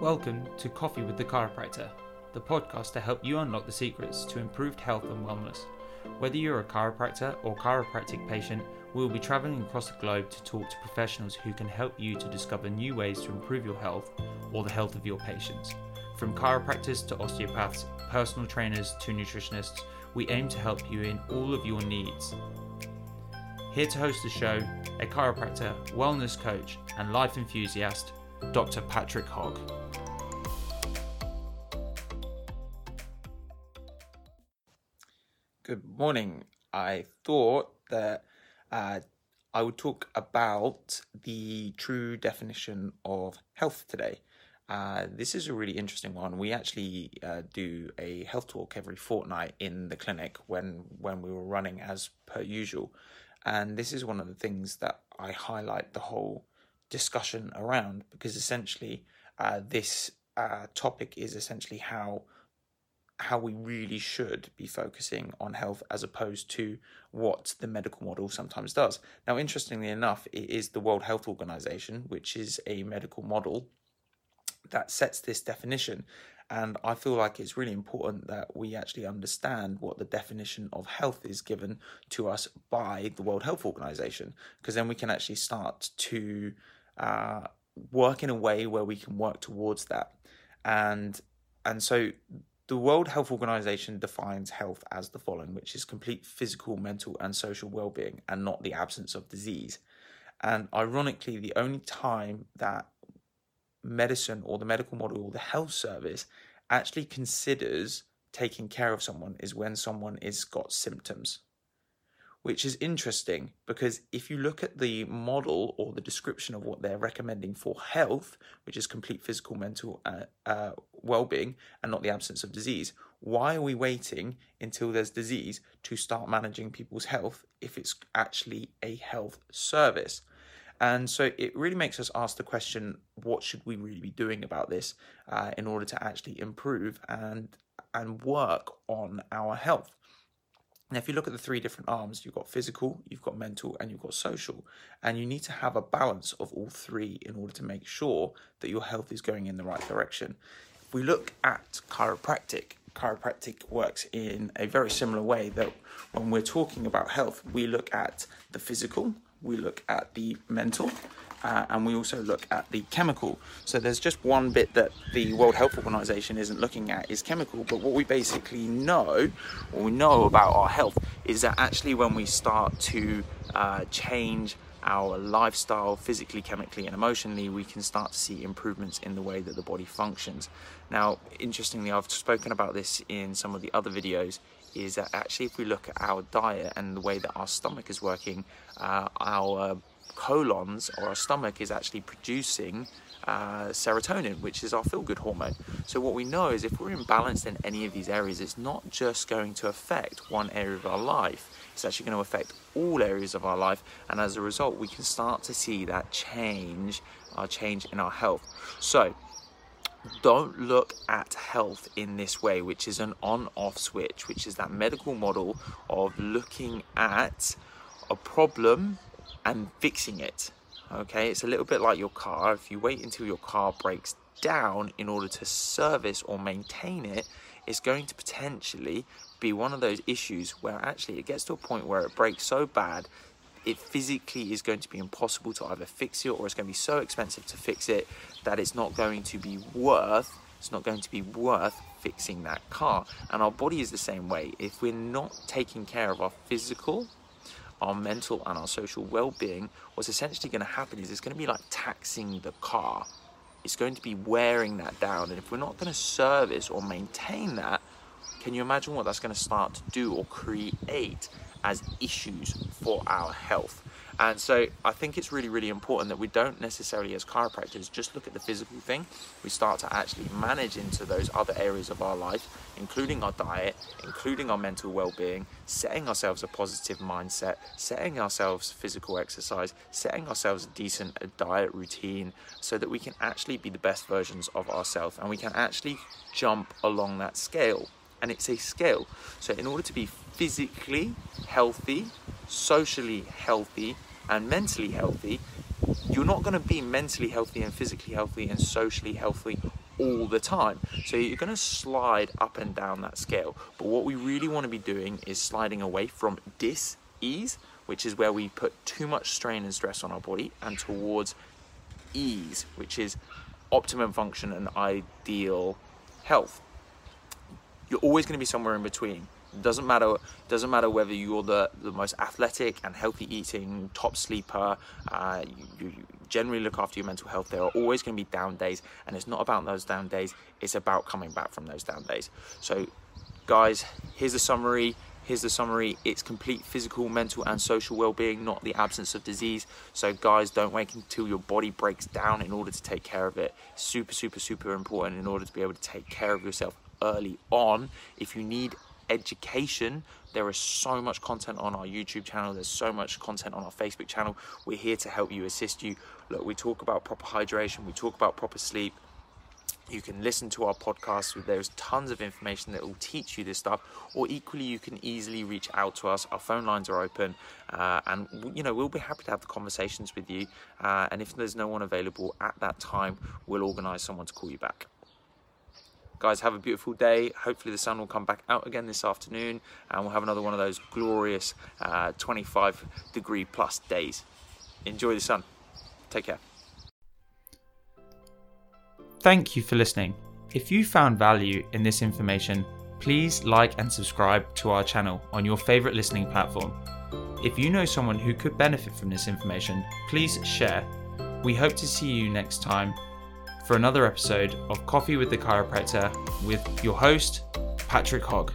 Welcome to Coffee with the Chiropractor, the podcast to help you unlock the secrets to improved health and wellness. Whether you're a chiropractor or chiropractic patient, we will be traveling across the globe to talk to professionals who can help you to discover new ways to improve your health or the health of your patients. From chiropractors to osteopaths, personal trainers to nutritionists, we aim to help you in all of your needs. Here to host the show, a chiropractor, wellness coach, and life enthusiast, Dr. Patrick Hogg. Good morning. I thought that uh, I would talk about the true definition of health today. Uh, this is a really interesting one. We actually uh, do a health talk every fortnight in the clinic when when we were running as per usual, and this is one of the things that I highlight the whole discussion around because essentially uh, this uh, topic is essentially how how we really should be focusing on health as opposed to what the medical model sometimes does. Now, interestingly enough, it is the World Health Organization, which is a medical model that sets this definition. And I feel like it's really important that we actually understand what the definition of health is given to us by the World Health Organization, because then we can actually start to uh, work in a way where we can work towards that. And and so the World Health Organization defines health as the following, which is complete physical, mental, and social well being, and not the absence of disease. And ironically, the only time that medicine or the medical model or the health service actually considers taking care of someone is when someone is got symptoms which is interesting because if you look at the model or the description of what they're recommending for health, which is complete physical, mental uh, uh, well being and not the absence of disease, why are we waiting until there's disease to start managing people's health if it's actually a health service? And so it really makes us ask the question what should we really be doing about this uh, in order to actually improve and, and work on our health? Now, if you look at the three different arms, you've got physical, you've got mental, and you've got social. And you need to have a balance of all three in order to make sure that your health is going in the right direction. If we look at chiropractic, chiropractic works in a very similar way that when we're talking about health, we look at the physical, we look at the mental, uh, and we also look at the chemical. So there's just one bit that the World Health Organization isn't looking at is chemical, but what we basically know, what we know about our health, is that actually when we start to uh, change our lifestyle physically, chemically, and emotionally, we can start to see improvements in the way that the body functions. Now, interestingly, I've spoken about this in some of the other videos. Is that actually, if we look at our diet and the way that our stomach is working, uh, our colons or our stomach is actually producing uh, serotonin, which is our feel good hormone. So, what we know is if we're imbalanced in any of these areas, it's not just going to affect one area of our life, it's actually going to affect all areas of our life. And as a result, we can start to see that change, our change in our health. So, don't look at health in this way, which is an on off switch, which is that medical model of looking at a problem and fixing it. Okay, it's a little bit like your car. If you wait until your car breaks down in order to service or maintain it, it's going to potentially be one of those issues where actually it gets to a point where it breaks so bad it physically is going to be impossible to either fix it or it's going to be so expensive to fix it that it's not going to be worth it's not going to be worth fixing that car and our body is the same way if we're not taking care of our physical our mental and our social well-being, what's essentially going to happen is it's going to be like taxing the car. It's going to be wearing that down, and if we're not going to service or maintain that, can you imagine what that's going to start to do or create as issues for our health? And so I think it's really, really important that we don't necessarily, as chiropractors, just look at the physical thing. We start to actually manage into those other areas of our life, including our diet, including our mental well being, setting ourselves a positive mindset, setting ourselves physical exercise, setting ourselves a decent uh, diet routine so that we can actually be the best versions of ourselves and we can actually jump along that scale. And it's a scale. So, in order to be physically healthy, socially healthy, and mentally healthy, you're not going to be mentally healthy and physically healthy and socially healthy all the time. So you're going to slide up and down that scale. But what we really want to be doing is sliding away from dis-ease, which is where we put too much strain and stress on our body, and towards ease, which is optimum function and ideal health. You're always going to be somewhere in between. Doesn't matter. Doesn't matter whether you're the, the most athletic and healthy eating, top sleeper. Uh, you, you generally look after your mental health. There are always going to be down days, and it's not about those down days. It's about coming back from those down days. So, guys, here's the summary. Here's the summary. It's complete physical, mental, and social well-being, not the absence of disease. So, guys, don't wait until your body breaks down in order to take care of it. Super, super, super important in order to be able to take care of yourself early on. If you need education. There is so much content on our YouTube channel, there's so much content on our Facebook channel. We're here to help you, assist you. Look, we talk about proper hydration, we talk about proper sleep. You can listen to our podcast. There's tons of information that will teach you this stuff. Or equally, you can easily reach out to us. Our phone lines are open, uh, and you know we'll be happy to have the conversations with you. Uh, and if there's no one available at that time, we'll organise someone to call you back. Guys, have a beautiful day. Hopefully, the sun will come back out again this afternoon and we'll have another one of those glorious uh, 25 degree plus days. Enjoy the sun. Take care. Thank you for listening. If you found value in this information, please like and subscribe to our channel on your favorite listening platform. If you know someone who could benefit from this information, please share. We hope to see you next time for another episode of Coffee with the Chiropractor with your host, Patrick Hogg.